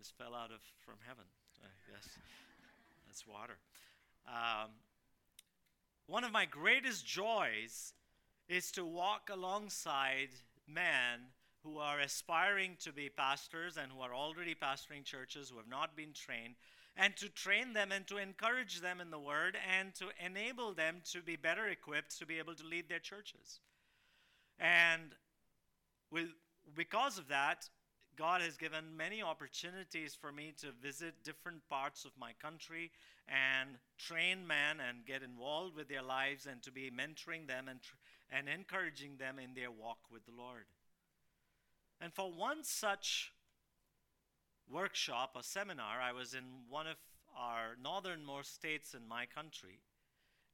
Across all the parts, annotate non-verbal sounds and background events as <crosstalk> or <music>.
This fell out of from heaven, I guess. That's water. Um, one of my greatest joys is to walk alongside men who are aspiring to be pastors and who are already pastoring churches who have not been trained, and to train them and to encourage them in the word and to enable them to be better equipped to be able to lead their churches. And with, because of that, God has given many opportunities for me to visit different parts of my country and train men and get involved with their lives and to be mentoring them and, and encouraging them in their walk with the Lord. And for one such workshop, a seminar, I was in one of our northernmost states in my country.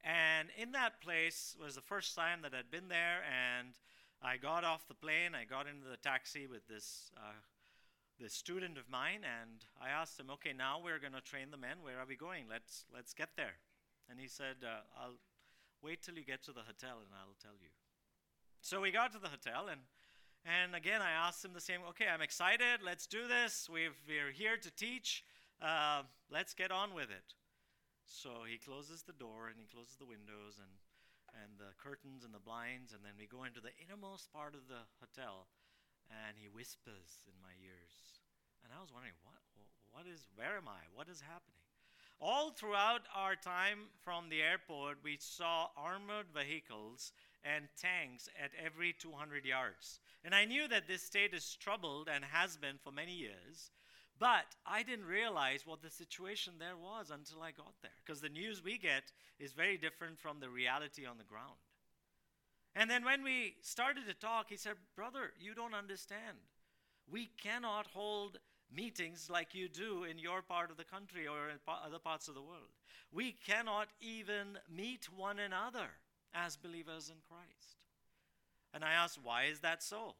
And in that place was the first time that I'd been there, and I got off the plane. I got into the taxi with this uh, this student of mine, and I asked him, "Okay, now we're going to train the men. Where are we going? Let's let's get there." And he said, uh, "I'll wait till you get to the hotel, and I'll tell you." So we got to the hotel, and and again I asked him the same. Okay, I'm excited. Let's do this. we are here to teach. Uh, let's get on with it. So he closes the door and he closes the windows and and the curtains and the blinds, and then we go into the innermost part of the hotel, and he whispers in my ears. And I was wondering, what, what is, where am I? What is happening? All throughout our time from the airport, we saw armored vehicles and tanks at every 200 yards. And I knew that this state is troubled and has been for many years. But I didn't realize what the situation there was until I got there. Because the news we get is very different from the reality on the ground. And then when we started to talk, he said, Brother, you don't understand. We cannot hold meetings like you do in your part of the country or in other parts of the world. We cannot even meet one another as believers in Christ. And I asked, Why is that so?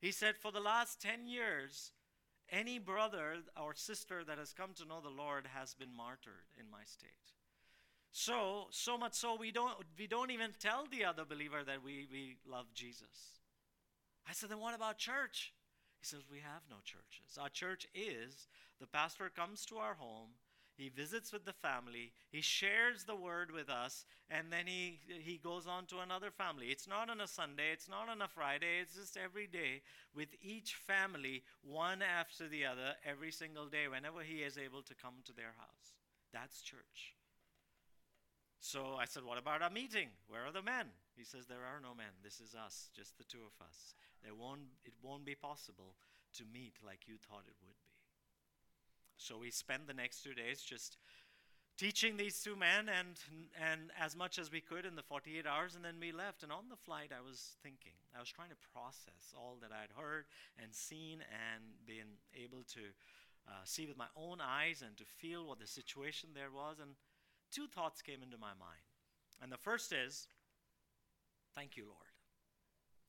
He said, For the last 10 years, any brother or sister that has come to know the Lord has been martyred in my state. So, so much so we don't we don't even tell the other believer that we, we love Jesus. I said, then what about church? He says, We have no churches. Our church is the pastor comes to our home, he visits with the family, he shares the word with us, and then he, he goes on to another family. It's not on a Sunday, it's not on a Friday, it's just every day with each family, one after the other, every single day, whenever he is able to come to their house. That's church. So I said, What about our meeting? Where are the men? He says, There are no men. This is us, just the two of us. There won't, it won't be possible to meet like you thought it would be. So we spent the next two days just teaching these two men and, and as much as we could in the 48 hours, and then we left. And on the flight, I was thinking, I was trying to process all that I'd heard and seen and been able to uh, see with my own eyes and to feel what the situation there was. And two thoughts came into my mind. And the first is, Thank you, Lord.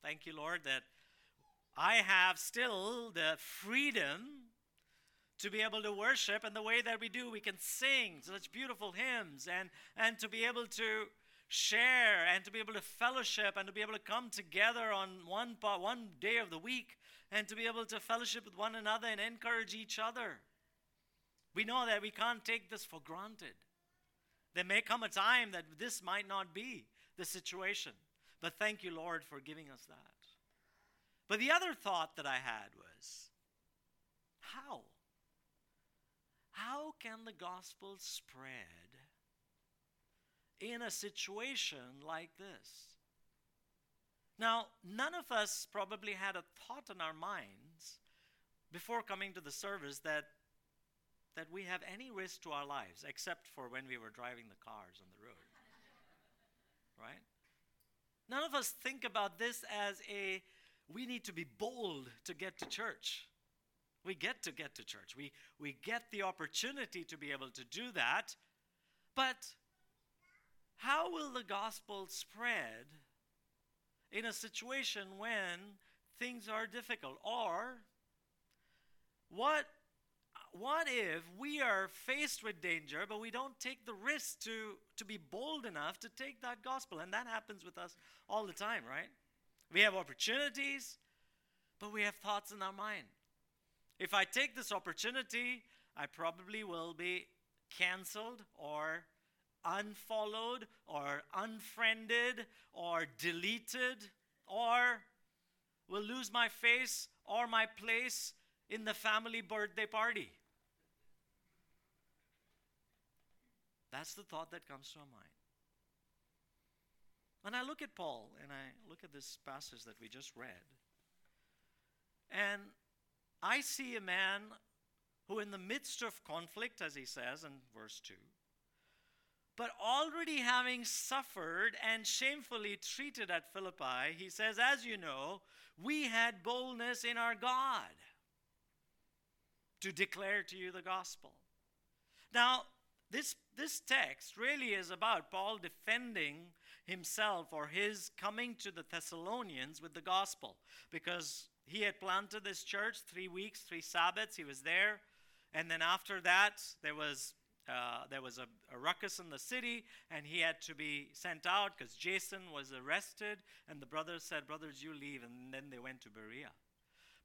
Thank you, Lord, that I have still the freedom to be able to worship and the way that we do we can sing such beautiful hymns and and to be able to share and to be able to fellowship and to be able to come together on one one day of the week and to be able to fellowship with one another and encourage each other we know that we can't take this for granted there may come a time that this might not be the situation but thank you lord for giving us that but the other thought that i had was how how can the gospel spread in a situation like this? Now, none of us probably had a thought in our minds before coming to the service that that we have any risk to our lives except for when we were driving the cars on the road. <laughs> right? None of us think about this as a we need to be bold to get to church. We get to get to church. We, we get the opportunity to be able to do that. But how will the gospel spread in a situation when things are difficult? Or what, what if we are faced with danger, but we don't take the risk to, to be bold enough to take that gospel? And that happens with us all the time, right? We have opportunities, but we have thoughts in our mind. If I take this opportunity, I probably will be canceled or unfollowed or unfriended or deleted or will lose my face or my place in the family birthday party. That's the thought that comes to our mind. When I look at Paul and I look at this passage that we just read, and I see a man who, in the midst of conflict, as he says in verse 2, but already having suffered and shamefully treated at Philippi, he says, As you know, we had boldness in our God to declare to you the gospel. Now, this, this text really is about Paul defending himself or his coming to the Thessalonians with the gospel because he had planted this church three weeks, three Sabbaths. He was there. And then after that, there was uh, there was a, a, ruckus in the city, and he had to be sent out because Jason was arrested. And the brothers said, Brothers, you leave. And then they went to Berea.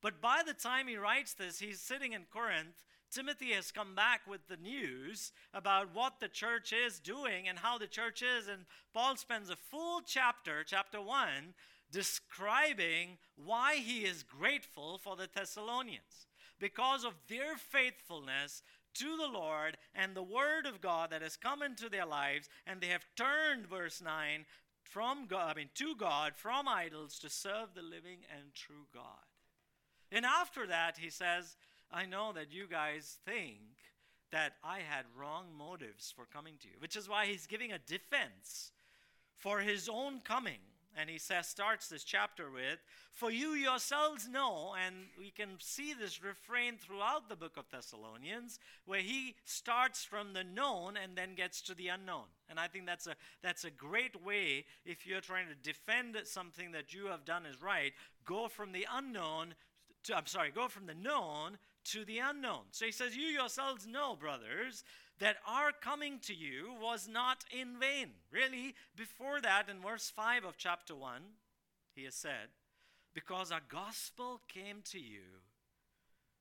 But by the time he writes this, he's sitting in Corinth. Timothy has come back with the news about what the church is doing and how the church is. And Paul spends a full chapter, chapter 1, describing why he is grateful for the Thessalonians. Because of their faithfulness to the Lord and the Word of God that has come into their lives, and they have turned, verse 9, from God, I mean, to God, from idols to serve the living and true God. And after that, he says, I know that you guys think that I had wrong motives for coming to you, which is why he's giving a defense for his own coming. And he says starts this chapter with for you yourselves know and we can see this refrain throughout the book of thessalonians where he starts from the known and then gets to the unknown. And i think that's a that's a great way if you're trying to defend something that you have done is right go from the unknown to i'm sorry go from the known to the unknown so he says you yourselves know brothers that our coming to you was not in vain. Really, before that, in verse 5 of chapter 1, he has said, Because our gospel came to you,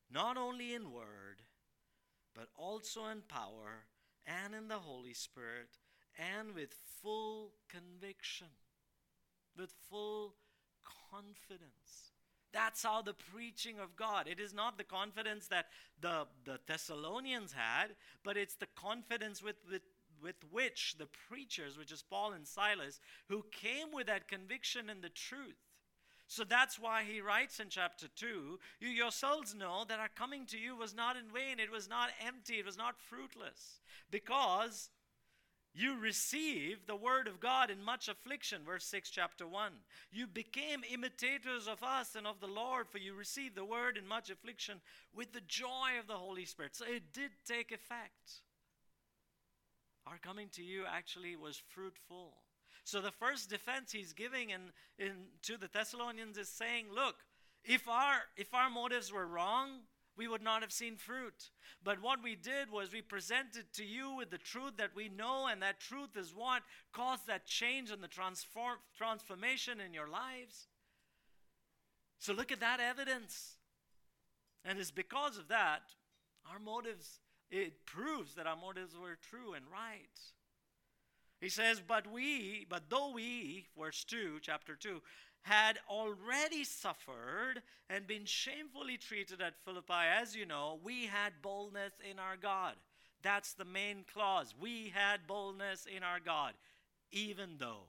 not only in word, but also in power and in the Holy Spirit and with full conviction, with full confidence. That's how the preaching of God. It is not the confidence that the, the Thessalonians had, but it's the confidence with, with, with which the preachers, which is Paul and Silas, who came with that conviction and the truth. So that's why he writes in chapter 2 You yourselves know that our coming to you was not in vain, it was not empty, it was not fruitless, because you received the word of God in much affliction, verse 6, chapter 1. You became imitators of us and of the Lord, for you received the word in much affliction with the joy of the Holy Spirit. So it did take effect. Our coming to you actually was fruitful. So the first defense he's giving in, in to the Thessalonians is saying, look, if our if our motives were wrong, we would not have seen fruit. But what we did was we presented to you with the truth that we know, and that truth is what caused that change and the transform, transformation in your lives. So look at that evidence. And it's because of that, our motives, it proves that our motives were true and right. He says, But we, but though we, verse 2, chapter 2, had already suffered and been shamefully treated at Philippi, as you know, we had boldness in our God. That's the main clause. We had boldness in our God, even though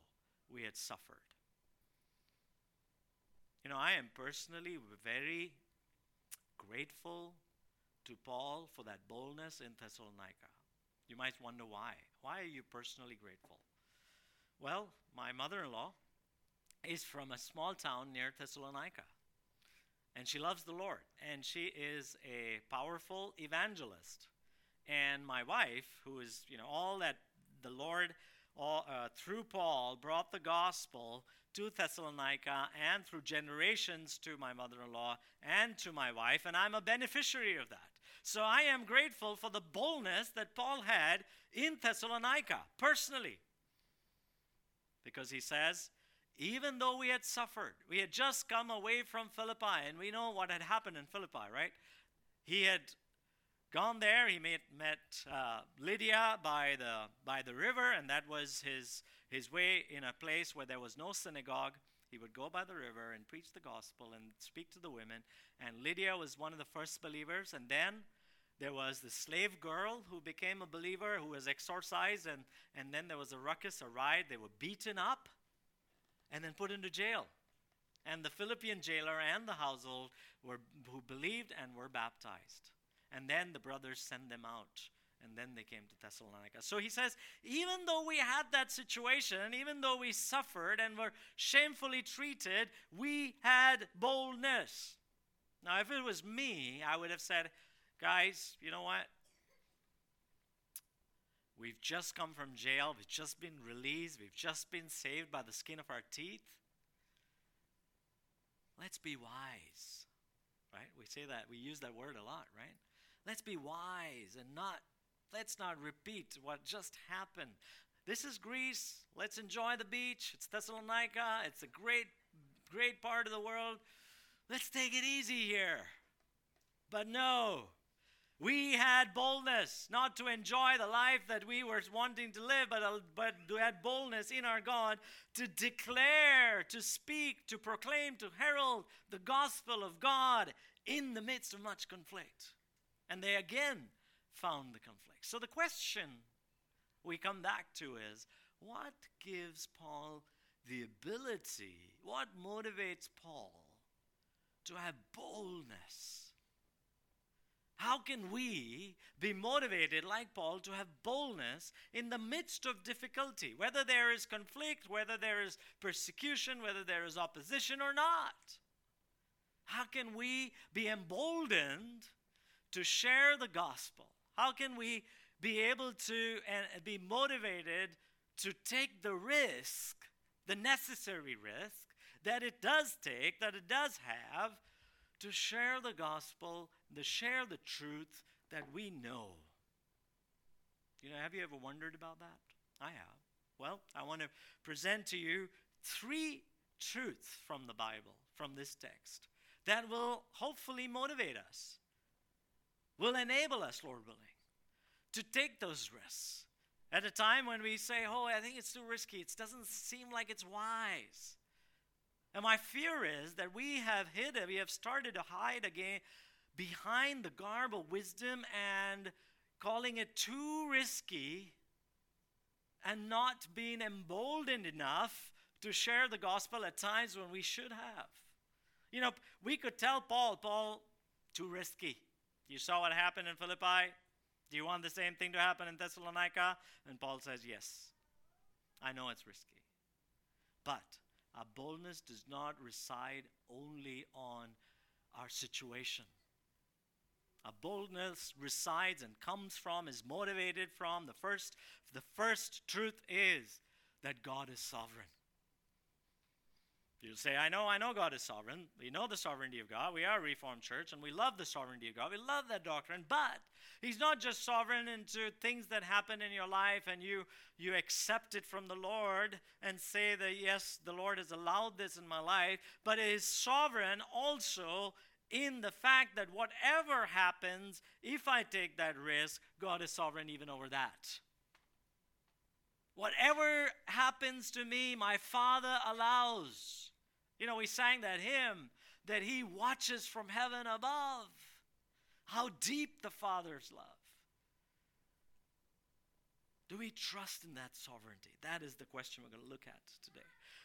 we had suffered. You know, I am personally very grateful to Paul for that boldness in Thessalonica. You might wonder why. Why are you personally grateful? Well, my mother in law is from a small town near Thessalonica. And she loves the Lord. And she is a powerful evangelist. And my wife, who is, you know, all that the Lord, all, uh, through Paul, brought the gospel to Thessalonica and through generations to my mother in law and to my wife. And I'm a beneficiary of that. So I am grateful for the boldness that Paul had in Thessalonica personally. Because he says, even though we had suffered, we had just come away from Philippi, and we know what had happened in Philippi, right? he had gone there. He met, met uh, Lydia by the, by the river, and that was his, his way in a place where there was no synagogue. He would go by the river and preach the gospel and speak to the women. And Lydia was one of the first believers. And then there was the slave girl who became a believer, who was exorcised. And, and then there was a ruckus, a riot. They were beaten up and then put into jail. And the Philippian jailer and the household were, who believed and were baptized. And then the brothers sent them out. And then they came to Thessalonica. So he says, even though we had that situation, even though we suffered and were shamefully treated, we had boldness. Now, if it was me, I would have said, guys, you know what? We've just come from jail. We've just been released. We've just been saved by the skin of our teeth. Let's be wise. Right? We say that, we use that word a lot, right? Let's be wise and not, let's not repeat what just happened. This is Greece. Let's enjoy the beach. It's Thessalonica. It's a great, great part of the world. Let's take it easy here. But no, we had boldness not to enjoy the life that we were wanting to live, but, uh, but to have boldness in our God to declare, to speak, to proclaim, to herald the gospel of God in the midst of much conflict. And they again found the conflict. So the question we come back to is what gives Paul the ability, what motivates Paul to have boldness? How can we be motivated, like Paul, to have boldness in the midst of difficulty, whether there is conflict, whether there is persecution, whether there is opposition or not? How can we be emboldened to share the gospel? How can we be able to and be motivated to take the risk, the necessary risk that it does take, that it does have, to share the gospel to share the truth that we know. You know, have you ever wondered about that? I have. Well, I want to present to you three truths from the Bible, from this text, that will hopefully motivate us, will enable us, Lord willing, to take those risks. At a time when we say, oh, I think it's too risky, it doesn't seem like it's wise. And my fear is that we have hidden, we have started to hide again behind the garb of wisdom and calling it too risky and not being emboldened enough to share the gospel at times when we should have. You know, we could tell Paul, Paul, too risky. You saw what happened in Philippi? Do you want the same thing to happen in Thessalonica? And Paul says, Yes. I know it's risky. But our boldness does not reside only on our situation. A boldness resides and comes from, is motivated from. The first, the first truth is that God is sovereign. You say, I know, I know God is sovereign. We know the sovereignty of God. We are a Reformed church and we love the sovereignty of God. We love that doctrine. But He's not just sovereign into things that happen in your life and you, you accept it from the Lord and say that, yes, the Lord has allowed this in my life, but He is sovereign also in the fact that whatever happens, if I take that risk, God is sovereign even over that. Whatever happens to me, my Father allows. You know, we sang that hymn that He watches from heaven above. How deep the Father's love. Do we trust in that sovereignty? That is the question we're going to look at today.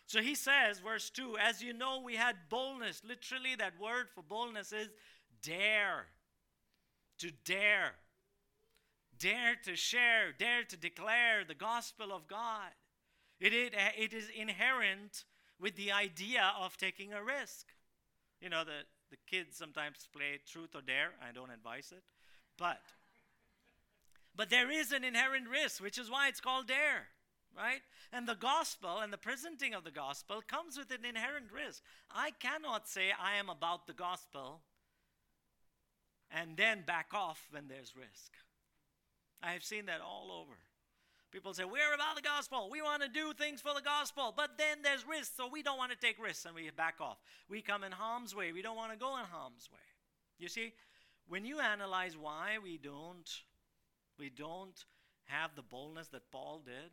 So he says, verse 2 As you know, we had boldness. Literally, that word for boldness is dare. To dare. Dare to share, dare to declare the gospel of God. It, it, it is inherent with the idea of taking a risk. You know, the, the kids sometimes play truth or dare. I don't advise it. But, but there is an inherent risk, which is why it's called dare right? And the gospel and the presenting of the gospel comes with an inherent risk. I cannot say I am about the gospel and then back off when there's risk. I have seen that all over. People say, We're about the gospel. We want to do things for the gospel. But then there's risk, so we don't want to take risks and we back off. We come in harm's way. We don't want to go in harm's way. You see, when you analyze why we don't we don't have the boldness that Paul did,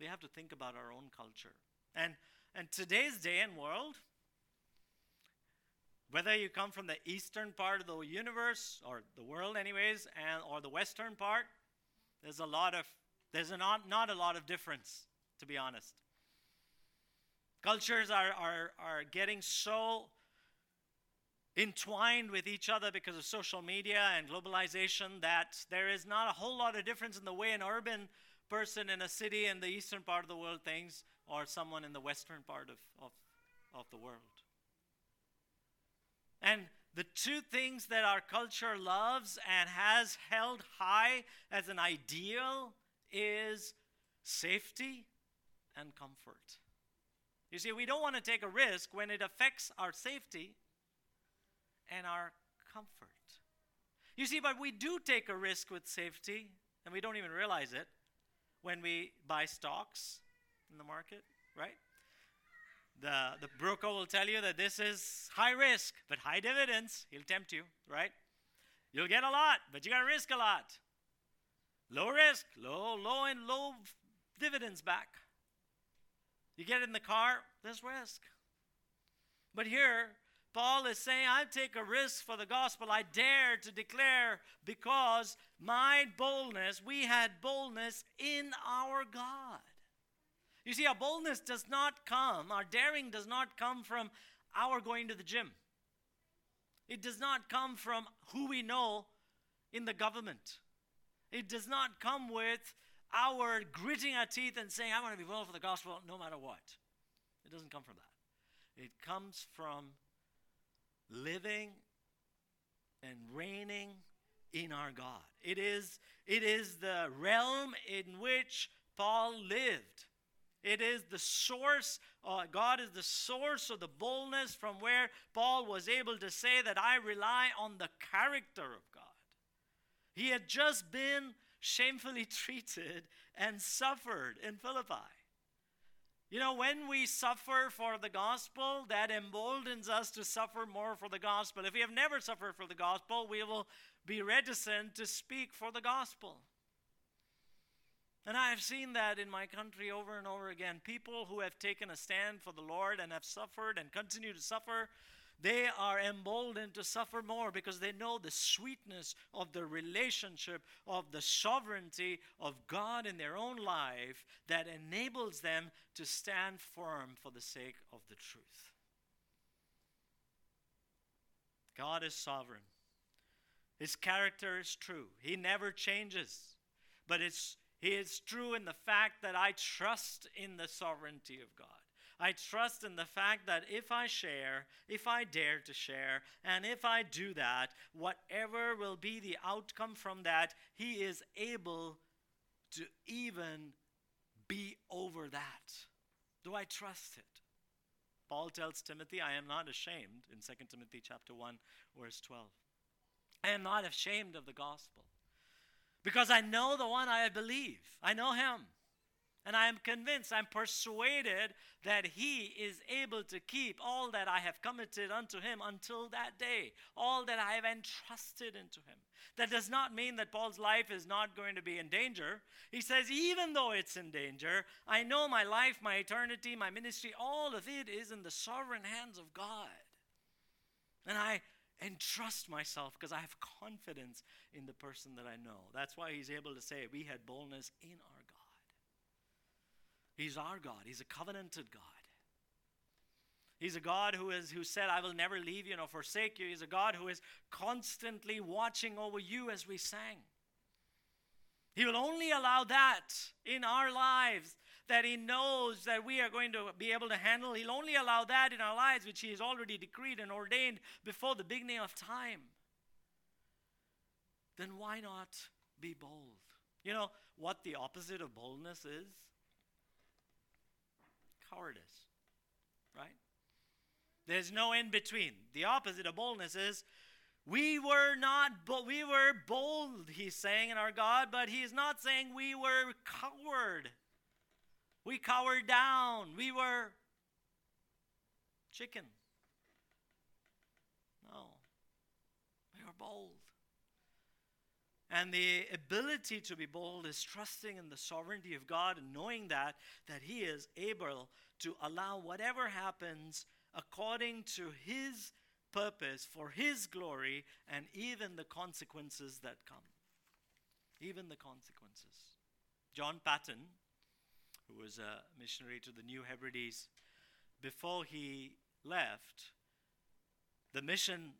we have to think about our own culture. And and today's day and world, whether you come from the eastern part of the universe or the world anyways and or the western part there's a lot of there's a not, not a lot of difference to be honest cultures are, are, are getting so entwined with each other because of social media and globalization that there is not a whole lot of difference in the way an urban person in a city in the eastern part of the world thinks or someone in the western part of, of, of the world and the two things that our culture loves and has held high as an ideal is safety and comfort. You see, we don't want to take a risk when it affects our safety and our comfort. You see, but we do take a risk with safety, and we don't even realize it when we buy stocks in the market, right? The, the broker will tell you that this is high risk, but high dividends. He'll tempt you, right? You'll get a lot, but you got to risk a lot. Low risk, low, low and low dividends back. You get in the car, there's risk. But here, Paul is saying, I take a risk for the gospel. I dare to declare because my boldness, we had boldness in our God. You see, our boldness does not come, our daring does not come from our going to the gym. It does not come from who we know in the government. It does not come with our gritting our teeth and saying, I want to be bold for the gospel no matter what. It doesn't come from that. It comes from living and reigning in our God. It is, it is the realm in which Paul lived. It is the source, uh, God is the source of the boldness from where Paul was able to say that I rely on the character of God. He had just been shamefully <laughs> treated and suffered in Philippi. You know, when we suffer for the gospel, that emboldens us to suffer more for the gospel. If we have never suffered for the gospel, we will be reticent to speak for the gospel. And I have seen that in my country over and over again. People who have taken a stand for the Lord and have suffered and continue to suffer, they are emboldened to suffer more because they know the sweetness of the relationship, of the sovereignty of God in their own life that enables them to stand firm for the sake of the truth. God is sovereign. His character is true. He never changes. But it's he is true in the fact that I trust in the sovereignty of God. I trust in the fact that if I share, if I dare to share, and if I do that, whatever will be the outcome from that, He is able to even be over that. Do I trust it? Paul tells Timothy, I am not ashamed in 2 Timothy chapter 1 verse 12. I am not ashamed of the gospel because I know the one I believe. I know him. And I am convinced, I'm persuaded that he is able to keep all that I have committed unto him until that day, all that I have entrusted into him. That does not mean that Paul's life is not going to be in danger. He says, even though it's in danger, I know my life, my eternity, my ministry, all of it is in the sovereign hands of God. And I entrust myself because I have confidence in the person that I know. That's why he's able to say, We had boldness in our. He's our God, He's a covenanted God. He's a God who, is, who said, I will never leave you nor forsake you. He's a God who is constantly watching over you as we sang. He will only allow that in our lives that He knows that we are going to be able to handle. He'll only allow that in our lives, which He has already decreed and ordained before the beginning of time. Then why not be bold? You know what the opposite of boldness is? Cowardice, right? There's no in between. The opposite of boldness is we were not, but we were bold, he's saying in our God, but he's not saying we were coward. We cowered down. We were chicken. No. We were bold. And the ability to be bold is trusting in the sovereignty of God and knowing that that he is able to allow whatever happens according to his purpose for his glory and even the consequences that come. Even the consequences. John Paton, who was a missionary to the New Hebrides, before he left, the mission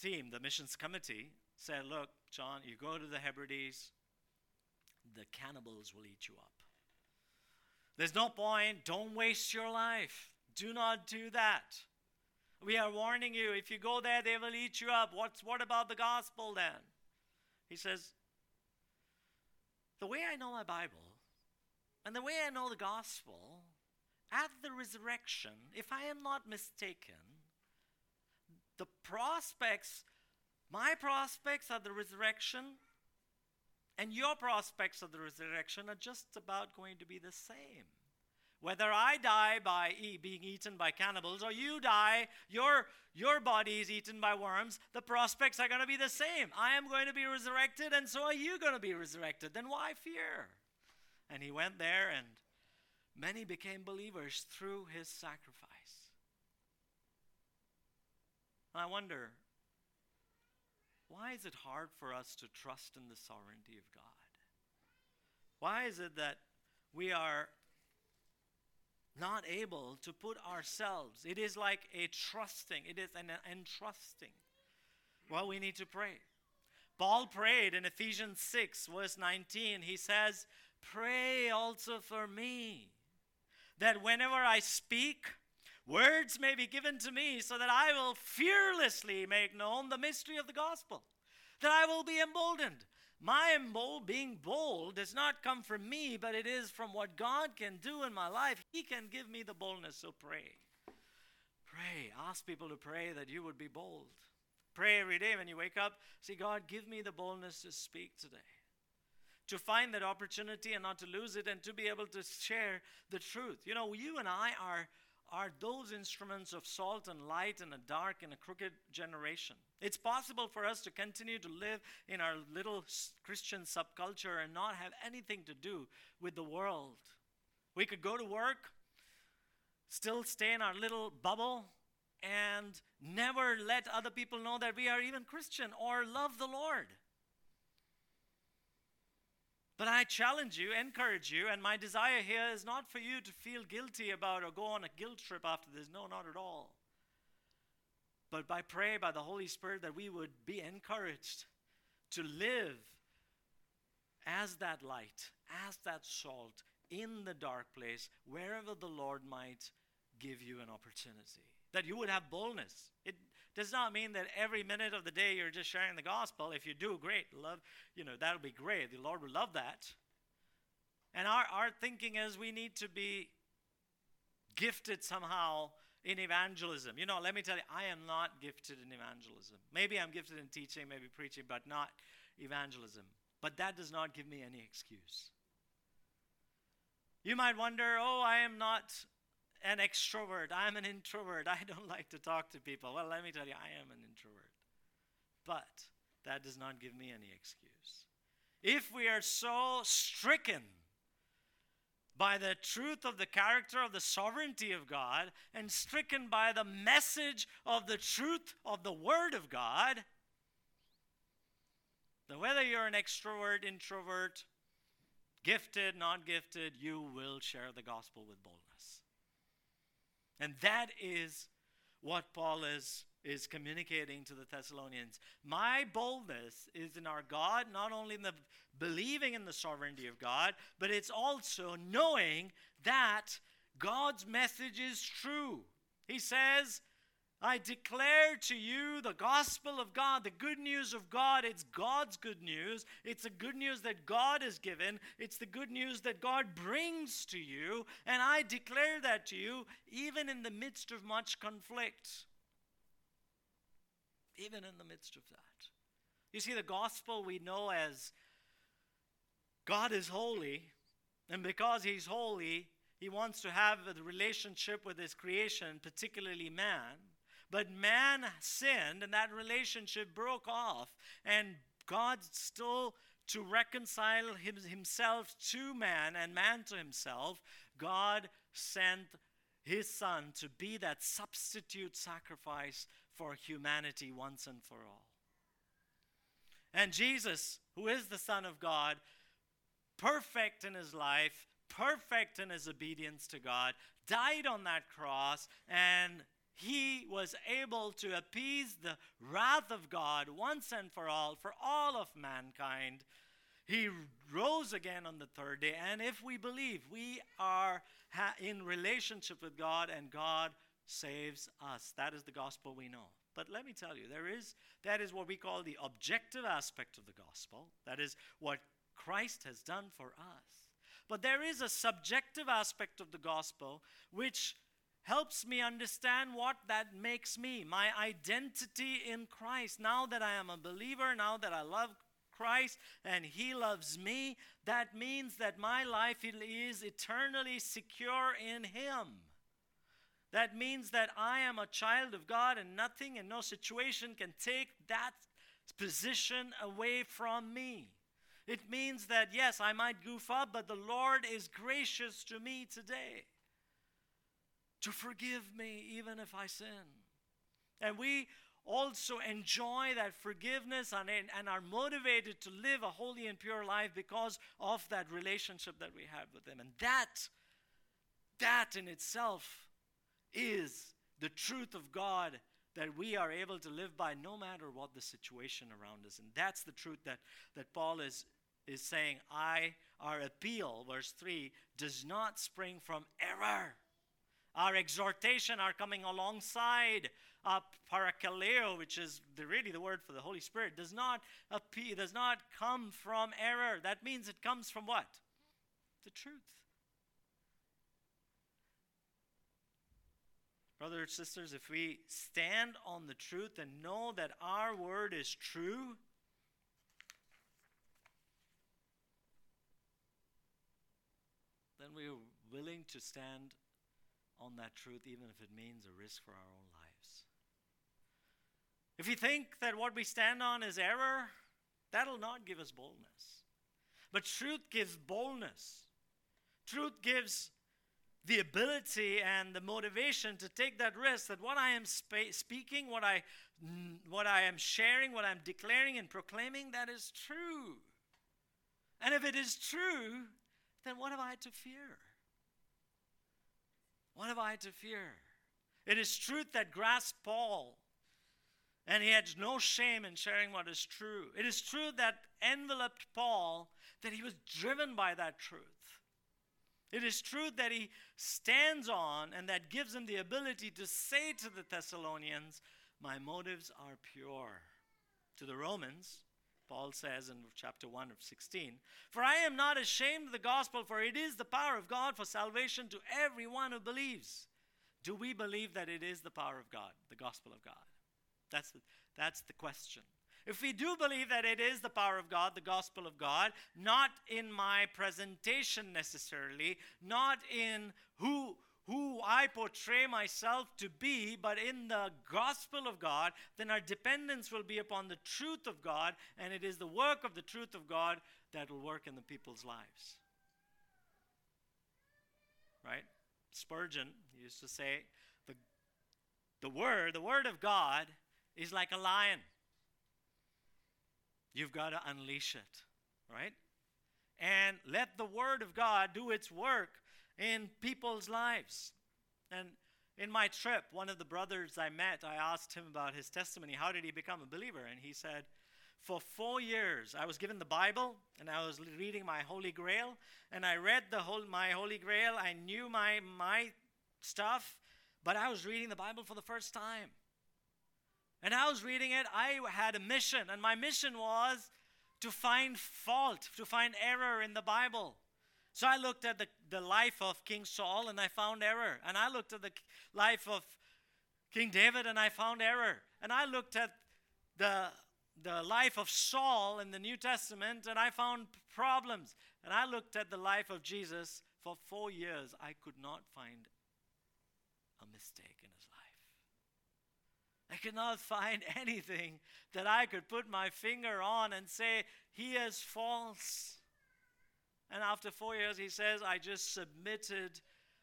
team, the missions committee, said, Look, John, you go to the Hebrides, the cannibals will eat you up. There's no point. Don't waste your life. Do not do that. We are warning you. If you go there, they will eat you up. What's, what about the gospel then? He says, The way I know my Bible and the way I know the gospel, at the resurrection, if I am not mistaken, the prospects, my prospects at the resurrection, and your prospects of the resurrection are just about going to be the same. Whether I die by e- being eaten by cannibals or you die, your, your body is eaten by worms, the prospects are going to be the same. I am going to be resurrected, and so are you going to be resurrected. Then why fear? And he went there, and many became believers through his sacrifice. I wonder, why is it hard for us to trust in the sovereignty of God? Why is it that we are not able to put ourselves. It is like a trusting, it is an entrusting. Well, we need to pray. Paul prayed in Ephesians 6, verse 19. He says, Pray also for me, that whenever I speak, words may be given to me, so that I will fearlessly make known the mystery of the gospel, that I will be emboldened my bold, being bold does not come from me, but it is from what God can do in my life. He can give me the boldness, so pray. Pray. Ask people to pray that you would be bold. Pray every day when you wake up. Say, God, give me the boldness to speak today. To find that opportunity and not to lose it, and to be able to share the truth. You know, you and I are are those instruments of salt and light in a dark and a crooked generation. It's possible for us to continue to live in our little Christian subculture and not have anything to do with the world. We could go to work, still stay in our little bubble, and never let other people know that we are even Christian or love the Lord. But I challenge you, encourage you, and my desire here is not for you to feel guilty about or go on a guilt trip after this. No, not at all. But by pray by the Holy Spirit that we would be encouraged to live as that light, as that salt in the dark place, wherever the Lord might give you an opportunity. That you would have boldness. It does not mean that every minute of the day you're just sharing the gospel. If you do, great. Love, you know, that'll be great. The Lord will love that. And our, our thinking is we need to be gifted somehow in evangelism. You know, let me tell you, I am not gifted in evangelism. Maybe I'm gifted in teaching, maybe preaching, but not evangelism. But that does not give me any excuse. You might wonder, oh, I am not an extrovert. I'm an introvert. I don't like to talk to people. Well, let me tell you, I am an introvert. But that does not give me any excuse. If we are so stricken by the truth of the character of the sovereignty of God and stricken by the message of the truth of the Word of God, then whether you're an extrovert, introvert, gifted, not gifted, you will share the gospel with boldness. And that is what Paul is, is communicating to the Thessalonians. My boldness is in our God, not only in the believing in the sovereignty of God, but it's also knowing that God's message is true. He says, I declare to you the gospel of God, the good news of God. It's God's good news. It's the good news that God has given. It's the good news that God brings to you. And I declare that to you, even in the midst of much conflict. Even in the midst of that. You see, the gospel we know as God is holy, and because He's holy, He wants to have a relationship with His creation, particularly man. But man sinned and that relationship broke off, and God still to reconcile him, himself to man and man to himself, God sent his son to be that substitute sacrifice for humanity once and for all. And Jesus, who is the Son of God, perfect in his life, perfect in his obedience to God, died on that cross, and he was able to appease the wrath of God once and for all, for all of mankind. He rose again on the third day, and if we believe, we are in relationship with God, and God saves us. That is the gospel we know. But let me tell you, there is that is what we call the objective aspect of the gospel. That is what Christ has done for us. But there is a subjective aspect of the gospel which helps me understand what that makes me, my identity in Christ. Now that I am a believer, now that I love Christ and He loves me, that means that my life is eternally secure in Him. That means that I am a child of God and nothing and no situation can take that position away from me. It means that, yes, I might goof up, but the Lord is gracious to me today to forgive me even if I sin. And we also enjoy that forgiveness and, and are motivated to live a holy and pure life because of that relationship that we have with Him. And that, that in itself is the truth of God that we are able to live by no matter what the situation around us. And that's the truth that, that Paul is, is saying. I, our appeal, verse 3, does not spring from error. Our exhortation, our coming alongside uh, parakaleo, which is the, really the word for the Holy Spirit, does not appeal, does not come from error. That means it comes from what? The truth. Brothers and sisters, if we stand on the truth and know that our word is true, then we are willing to stand on that truth, even if it means a risk for our own lives. If we think that what we stand on is error, that'll not give us boldness. But truth gives boldness. Truth gives the ability and the motivation to take that risk that what I am spe- speaking, what I, what I am sharing, what I'm declaring and proclaiming, that is true. And if it is true, then what have I to fear? What have I to fear? It is truth that grasped Paul, and he had no shame in sharing what is true. It is truth that enveloped Paul, that he was driven by that truth. It is truth that he stands on and that gives him the ability to say to the Thessalonians, My motives are pure. To the Romans, Paul says in chapter 1 of 16, For I am not ashamed of the gospel, for it is the power of God for salvation to everyone who believes. Do we believe that it is the power of God, the gospel of God? That's the, that's the question. If we do believe that it is the power of God, the gospel of God, not in my presentation necessarily, not in who who I portray myself to be, but in the gospel of God, then our dependence will be upon the truth of God, and it is the work of the truth of God that will work in the people's lives. Right? Spurgeon used to say, the, the word, the word of God is like a lion. You've got to unleash it, right? And let the Word of God do its work in people's lives. And in my trip, one of the brothers I met, I asked him about his testimony. How did he become a believer? And he said, For four years, I was given the Bible and I was reading my Holy Grail. And I read the whole, my Holy Grail. I knew my, my stuff, but I was reading the Bible for the first time. And I was reading it, I had a mission, and my mission was to find fault, to find error in the Bible. So I looked at the, the life of King Saul and I found error. And I looked at the life of King David and I found error. And I looked at the, the life of Saul in the New Testament and I found problems. And I looked at the life of Jesus for four years. I could not find a mistake in his life. I could not find <laughs> anything that I could put my finger on and say, he is false. And after four years, he says, I just submitted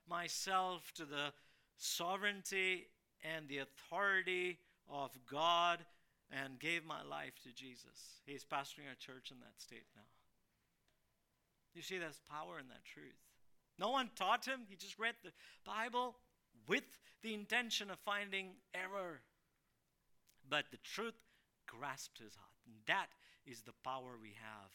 myself to the sovereignty and the authority of God and gave my life to Jesus. He's pastoring a church in that state now. You see, there's power in that truth. No one taught him, he just read the Bible with the intention of finding error. But the truth grasped his heart. And that is the power we have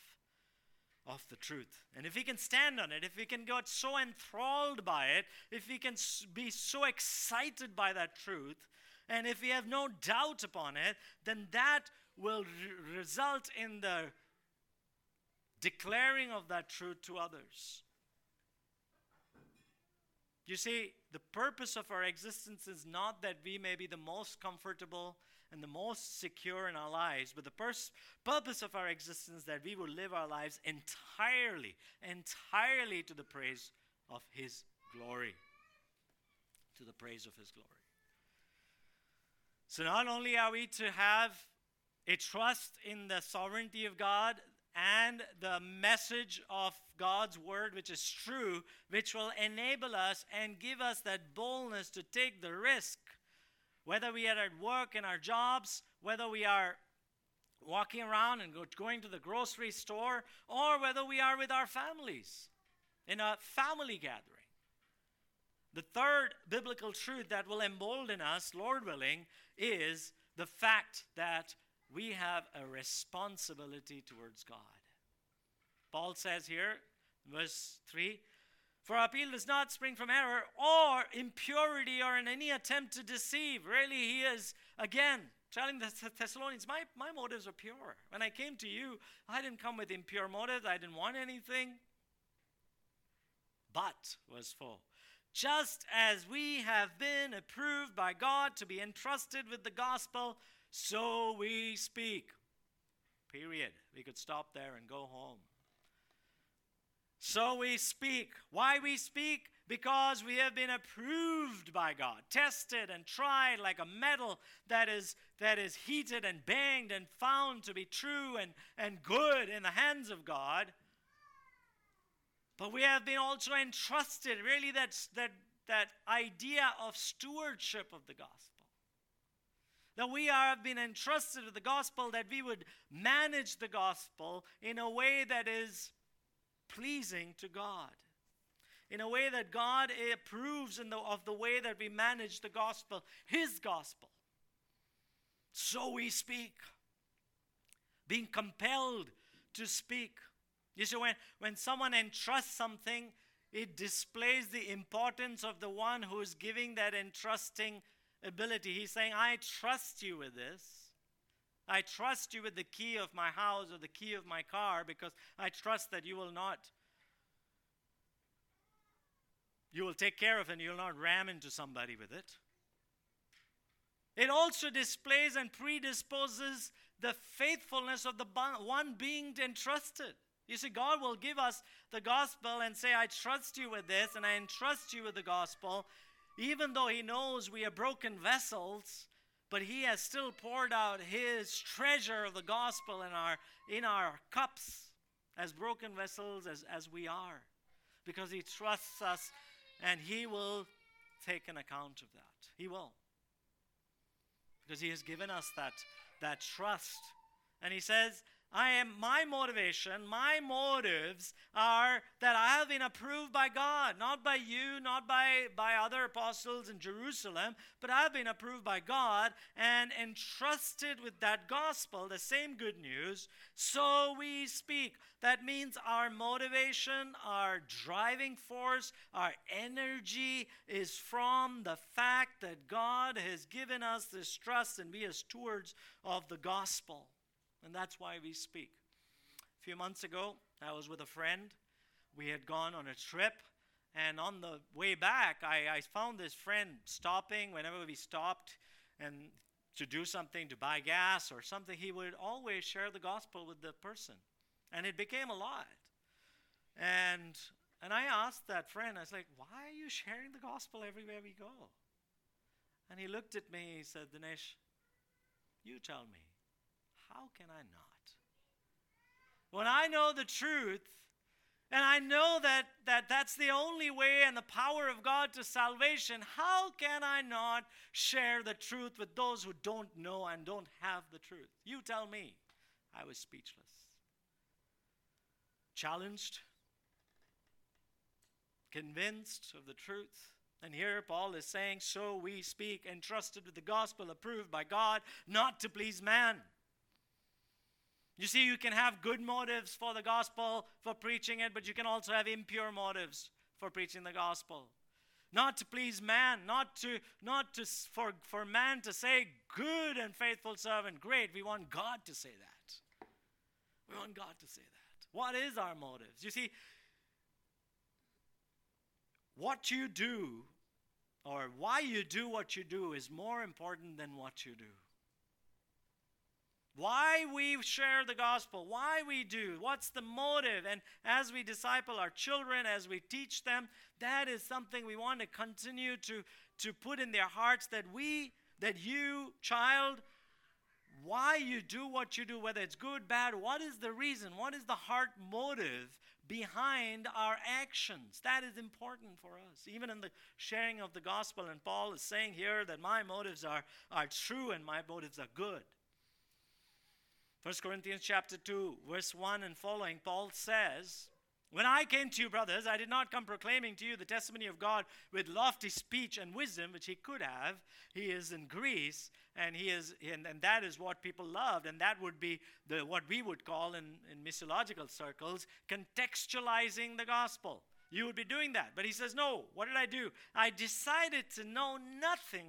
of the truth. And if we can stand on it, if we can get so enthralled by it, if we can be so excited by that truth, and if we have no doubt upon it, then that will re- result in the declaring of that truth to others. You see, the purpose of our existence is not that we may be the most comfortable and the most secure in our lives, but the purpose of our existence that we will live our lives entirely, entirely to the praise of His glory. To the praise of His glory. So, not only are we to have a trust in the sovereignty of God and the message of God's word, which is true, which will enable us and give us that boldness to take the risk whether we are at work in our jobs, whether we are walking around and go, going to the grocery store, or whether we are with our families in a family gathering. The third biblical truth that will embolden us, Lord willing, is the fact that we have a responsibility towards God. Paul says here, verse 3 for appeal does not spring from error or impurity or in any attempt to deceive. Really, he is, again, telling the Thessalonians, my, my motives are pure. When I came to you, I didn't come with impure motives, I didn't want anything. But, verse 4, just as we have been approved by God to be entrusted with the gospel, so we speak. Period. We could stop there and go home. So we speak. Why we speak? Because we have been approved by God, tested and tried like a metal that is, that is heated and banged and found to be true and, and good in the hands of God. But we have been also entrusted, really, that's, that, that idea of stewardship of the gospel. That we are have been entrusted with the gospel, that we would manage the gospel in a way that is pleasing to God. In a way that God approves the, of the way that we manage the gospel, His gospel. So we speak, being compelled to speak. You see, when, when someone entrusts something, it displays the importance of the one who is giving that entrusting ability. He's saying, I trust you with this. I trust you with the key of my house or the key of my car because I trust that you will not you will take care of it and you'll not ram into somebody with it. It also displays and predisposes the faithfulness of the one being entrusted. You see, God will give us the gospel and say, I trust you with this and I entrust you with the gospel, even though He knows we are broken vessels but he has still poured out his treasure of the gospel in our in our cups as broken vessels as, as we are because he trusts us and he will take an account of that. He will. Because he has given us that that trust. And he says I am my motivation, my motives are that I have been approved by God, not by you, not by, by other apostles in Jerusalem, but I've been approved by God and entrusted with that gospel, the same good news. So we speak. That means our motivation, our driving force, our energy is from the fact that God has given us this trust and we are stewards of the gospel. And that's why we speak. A few months ago, I was with a friend. We had gone on a trip. And on the way back, I, I found this friend stopping whenever we stopped and to do something, to buy gas or something, he would always share the gospel with the person. And it became a lot. And and I asked that friend, I was like, why are you sharing the gospel everywhere we go? And he looked at me, he said, Dinesh, You tell me. How can I not? When I know the truth, and I know that, that that's the only way and the power of God to salvation. How can I not share the truth with those who don't know and don't have the truth? You tell me. I was speechless. Challenged, convinced of the truth. And here Paul is saying, So we speak, entrusted with the gospel, approved by God, not to please man you see, you can have good motives for the gospel, for preaching it, but you can also have impure motives for preaching the gospel. Not to please man, not to not to for, for man to say, good and faithful servant. Great, we want God to say that. We want God to say that. What is our motives? You see, what you do or why you do what you do is more important than what you do. Why we share the gospel, why we do, what's the motive. And as we disciple our children, as we teach them, that is something we want to continue to, to put in their hearts that we, that you, child, why you do what you do, whether it's good, bad, what is the reason? What is the heart motive behind our actions? That is important for us. Even in the sharing of the gospel, and Paul is saying here that my motives are, are true and my motives are good. 1 Corinthians chapter 2, verse 1 and following, Paul says, When I came to you, brothers, I did not come proclaiming to you the testimony of God with lofty speech and wisdom, which he could have. He is in Greece, and he is, and, and that is what people loved, and that would be the what we would call in, in missiological circles contextualizing the gospel. You would be doing that. But he says, No, what did I do? I decided to know nothing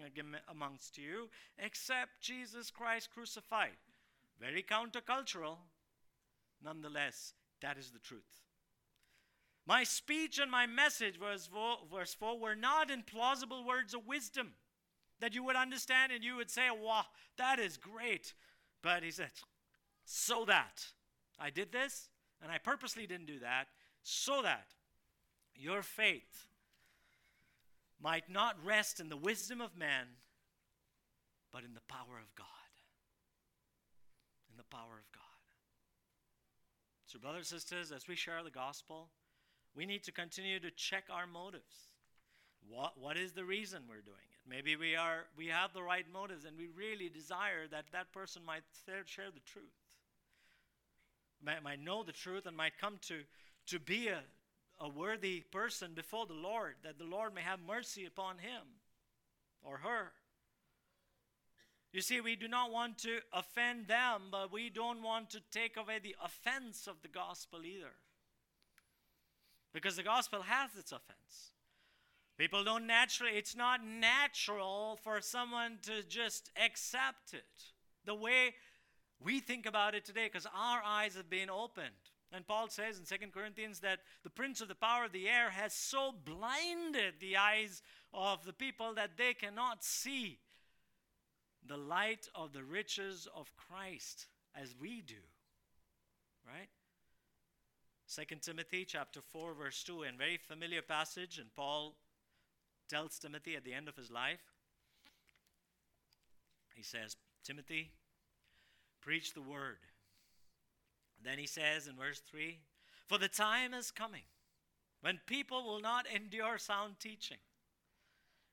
amongst you except Jesus Christ crucified. Very countercultural. Nonetheless, that is the truth. My speech and my message, verse 4, verse 4, were not in plausible words of wisdom that you would understand and you would say, wow, that is great. But he said, so that I did this, and I purposely didn't do that, so that your faith might not rest in the wisdom of man, but in the power of God power of God. So, brothers and sisters, as we share the gospel, we need to continue to check our motives. What, what is the reason we're doing it? Maybe we, are, we have the right motives and we really desire that that person might share the truth, might, might know the truth, and might come to, to be a, a worthy person before the Lord, that the Lord may have mercy upon him or her. You see, we do not want to offend them, but we don't want to take away the offense of the gospel either. Because the gospel has its offense. People don't naturally, it's not natural for someone to just accept it the way we think about it today because our eyes have been opened. And Paul says in 2 Corinthians that the prince of the power of the air has so blinded the eyes of the people that they cannot see the light of the riches of Christ as we do. Right? 2 Timothy chapter 4 verse 2 and very familiar passage and Paul tells Timothy at the end of his life he says Timothy preach the word then he says in verse 3 for the time is coming when people will not endure sound teaching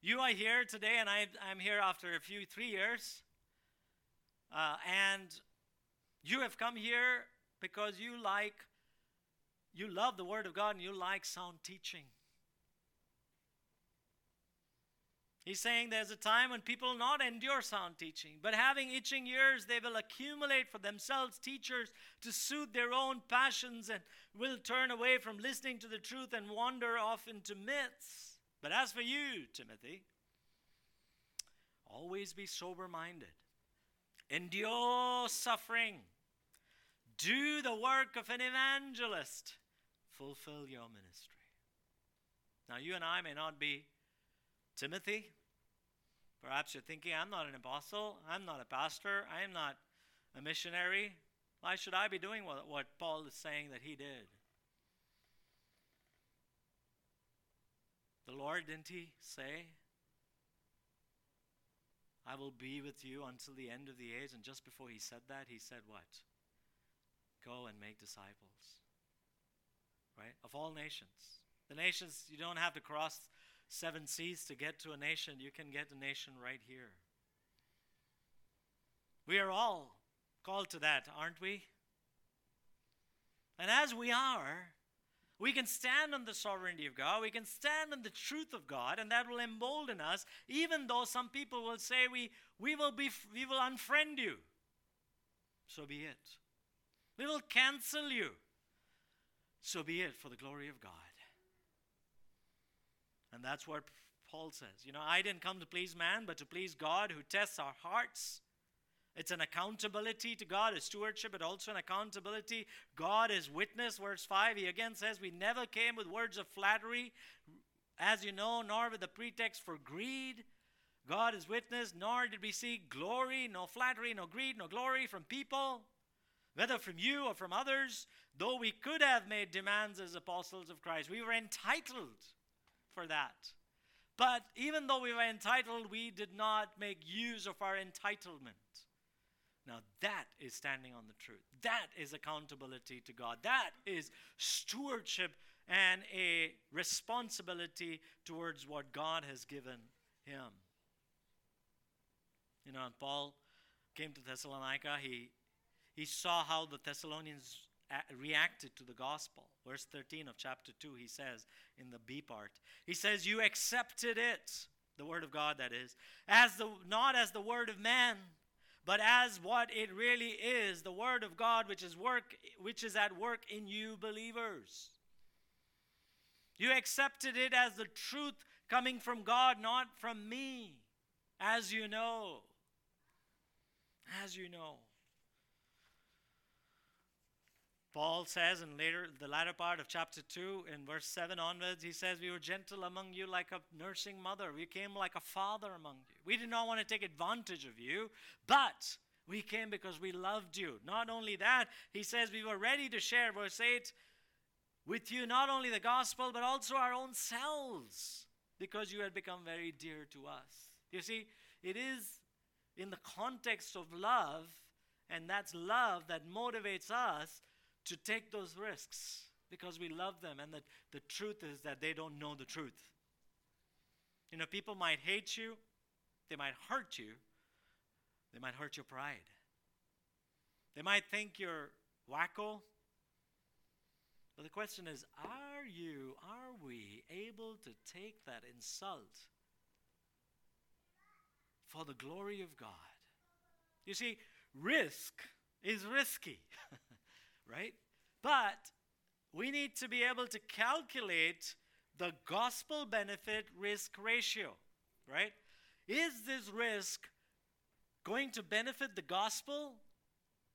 you are here today, and I, am here after a few, three years. Uh, and you have come here because you like, you love the Word of God and you like sound teaching. He's saying there's a time when people not endure sound teaching, but having itching ears, they will accumulate for themselves teachers to suit their own passions and will turn away from listening to the truth and wander off into myths. But as for you, Timothy, always be sober minded, endure suffering, do the work of an evangelist, fulfill your ministry. Now, you and I may not be Timothy. Perhaps you're thinking, I'm not an apostle, I'm not a pastor, I am not a missionary. Why should I be doing what, what Paul is saying that he did? The Lord, didn't He say? I will be with you until the end of the age. And just before he said that, he said, What? Go and make disciples. Right? Of all nations. The nations, you don't have to cross seven seas to get to a nation. You can get a nation right here. We are all called to that, aren't we? And as we are, we can stand on the sovereignty of God. We can stand on the truth of God, and that will embolden us, even though some people will say we, we, will, be, we will unfriend you. So be it. We will cancel you. So be it for the glory of God. And that's what Paul says. You know, I didn't come to please man, but to please God who tests our hearts. It's an accountability to God, a stewardship, but also an accountability. God is witness, verse 5. He again says, We never came with words of flattery, as you know, nor with the pretext for greed. God is witness, nor did we seek glory, no flattery, no greed, no glory from people, whether from you or from others, though we could have made demands as apostles of Christ. We were entitled for that. But even though we were entitled, we did not make use of our entitlement. Now, that is standing on the truth. That is accountability to God. That is stewardship and a responsibility towards what God has given him. You know, and Paul came to Thessalonica, he, he saw how the Thessalonians reacted to the gospel. Verse 13 of chapter 2, he says in the B part, he says, You accepted it, the word of God that is, as the not as the word of man, but as what it really is, the word of God which is work which is at work in you believers. You accepted it as the truth coming from God, not from me, as you know. As you know. Paul says in later the latter part of chapter 2 in verse 7 onwards he says we were gentle among you like a nursing mother. We came like a father among you. We did not want to take advantage of you but we came because we loved you. Not only that he says we were ready to share verse 8 with you not only the gospel but also our own selves because you had become very dear to us. You see it is in the context of love and that's love that motivates us to take those risks because we love them. And the, the truth is that they don't know the truth. You know, people might hate you, they might hurt you, they might hurt your pride. They might think you're wacko. But the question is are you, are we able to take that insult for the glory of God? You see, risk is risky. <laughs> right? But we need to be able to calculate the gospel benefit risk ratio, right? Is this risk going to benefit the gospel?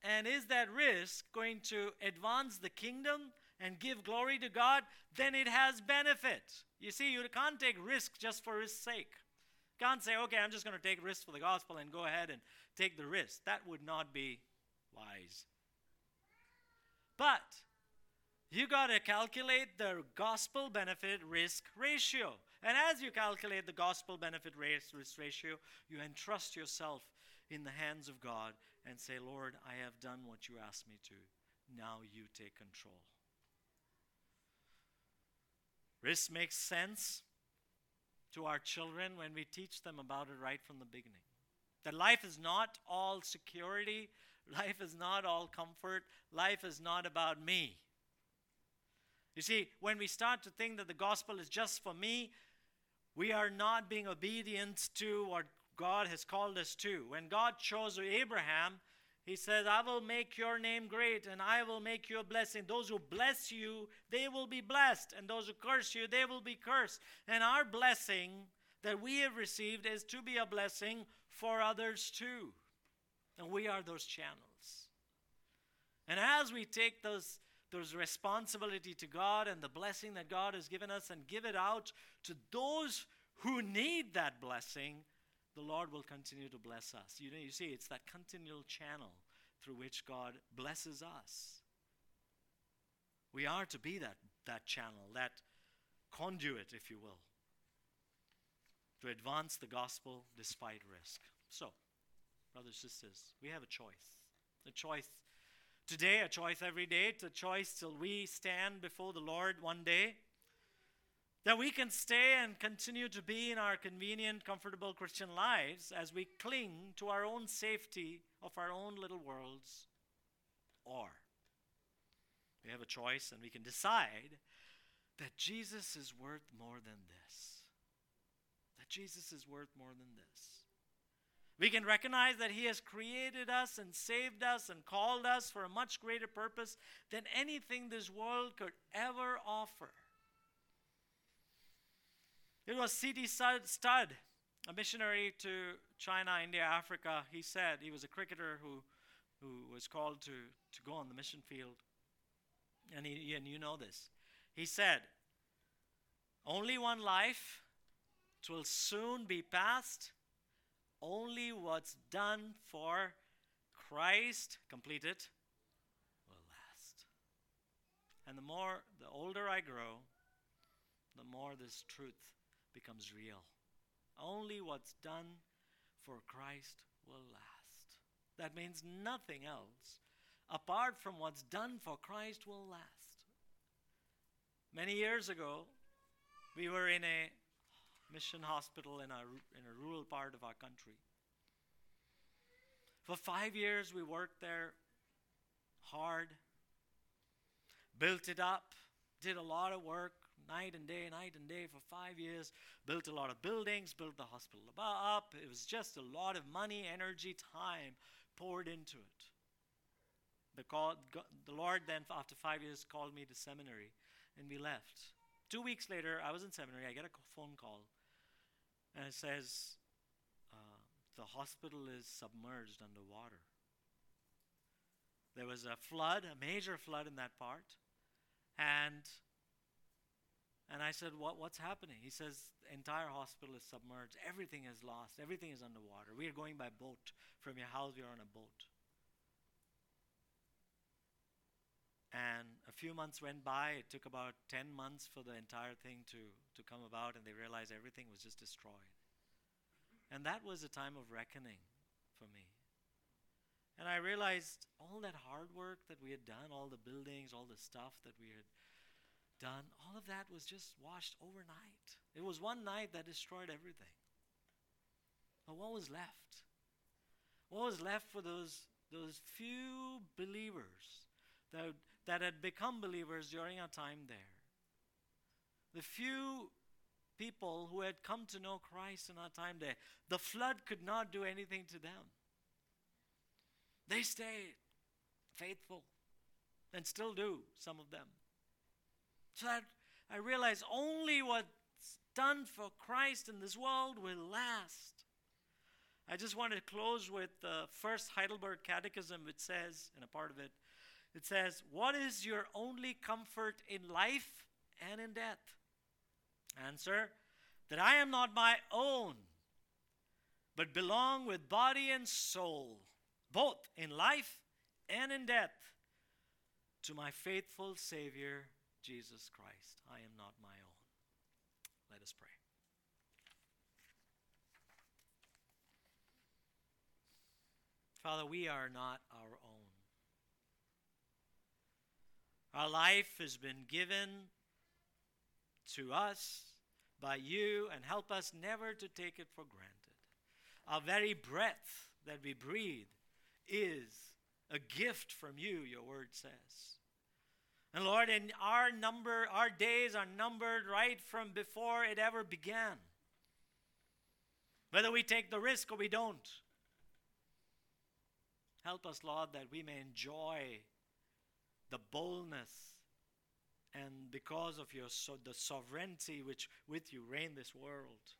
And is that risk going to advance the kingdom and give glory to God? Then it has benefit. You see, you can't take risk just for risk's sake. Can't say, okay, I'm just going to take risk for the gospel and go ahead and take the risk. That would not be wise. But you got to calculate the gospel benefit risk ratio. And as you calculate the gospel benefit risk ratio, you entrust yourself in the hands of God and say, Lord, I have done what you asked me to. Now you take control. Risk makes sense to our children when we teach them about it right from the beginning. That life is not all security, Life is not all comfort. Life is not about me. You see, when we start to think that the gospel is just for me, we are not being obedient to what God has called us to. When God chose Abraham, he says, I will make your name great and I will make you a blessing. Those who bless you, they will be blessed. And those who curse you, they will be cursed. And our blessing that we have received is to be a blessing for others too. And we are those channels. And as we take those, those responsibility to God and the blessing that God has given us and give it out to those who need that blessing, the Lord will continue to bless us. You know, you see, it's that continual channel through which God blesses us. We are to be that, that channel, that conduit, if you will, to advance the gospel despite risk. So, brothers and sisters, we have a choice. A choice today, a choice every day, it's a choice till we stand before the Lord one day. That we can stay and continue to be in our convenient, comfortable Christian lives as we cling to our own safety of our own little worlds. Or we have a choice and we can decide that Jesus is worth more than this. That Jesus is worth more than this. We can recognize that He has created us and saved us and called us for a much greater purpose than anything this world could ever offer. It was C.T. Studd, a missionary to China, India, Africa. He said he was a cricketer who, who was called to, to go on the mission field. And, he, and you know this. He said, Only one life, it will soon be past. Only what's done for Christ completed will last. And the more, the older I grow, the more this truth becomes real. Only what's done for Christ will last. That means nothing else apart from what's done for Christ will last. Many years ago, we were in a mission hospital in a, in a rural part of our country. For five years, we worked there hard, built it up, did a lot of work, night and day, night and day for five years, built a lot of buildings, built the hospital up. It was just a lot of money, energy, time poured into it. The, call, the Lord then, after five years, called me to seminary, and we left. Two weeks later, I was in seminary. I get a phone call, and it says, uh, The hospital is submerged underwater. There was a flood, a major flood in that part, and and I said, what, What's happening? He says, The entire hospital is submerged. Everything is lost. Everything is underwater. We are going by boat. From your house, we are on a boat. And a few months went by. It took about 10 months for the entire thing to, to come about, and they realized everything was just destroyed. And that was a time of reckoning for me. And I realized all that hard work that we had done, all the buildings, all the stuff that we had done, all of that was just washed overnight. It was one night that destroyed everything. But what was left? What was left for those, those few believers that that had become believers during our time there. The few people who had come to know Christ in our time there, the flood could not do anything to them. They stayed faithful and still do, some of them. So that I realized only what's done for Christ in this world will last. I just want to close with the first Heidelberg Catechism, which says, in a part of it, it says, What is your only comfort in life and in death? Answer, that I am not my own, but belong with body and soul, both in life and in death, to my faithful Savior, Jesus Christ. I am not my own. Let us pray. Father, we are not our own. Our life has been given to us by you, and help us never to take it for granted. Our very breath that we breathe is a gift from you, your word says. And Lord, in our number, our days are numbered right from before it ever began. Whether we take the risk or we don't. Help us, Lord, that we may enjoy the boldness and because of your so the sovereignty which with you reign this world.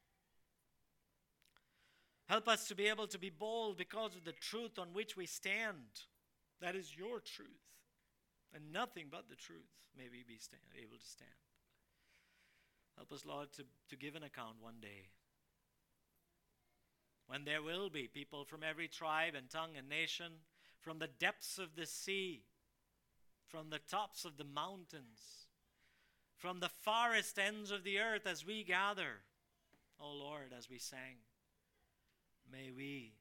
Help us to be able to be bold because of the truth on which we stand. That is your truth. And nothing but the truth may we be stand, able to stand. Help us lord to, to give an account one day. When there will be people from every tribe and tongue and nation from the depths of the sea from the tops of the mountains, from the farthest ends of the earth as we gather. Oh Lord, as we sang, may we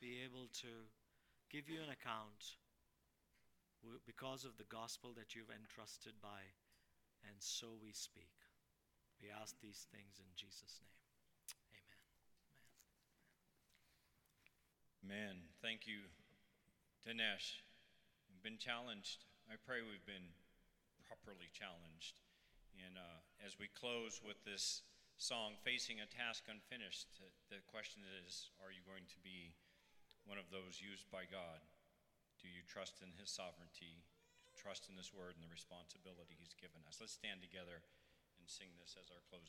be able to give you an account because of the gospel that you've entrusted by, and so we speak. We ask these things in Jesus' name. Amen. Man, thank you, Dinesh. We've been challenged. I pray we've been properly challenged. And uh, as we close with this song, Facing a Task Unfinished, the question is Are you going to be one of those used by God? Do you trust in His sovereignty, trust in His word, and the responsibility He's given us? Let's stand together and sing this as our closing.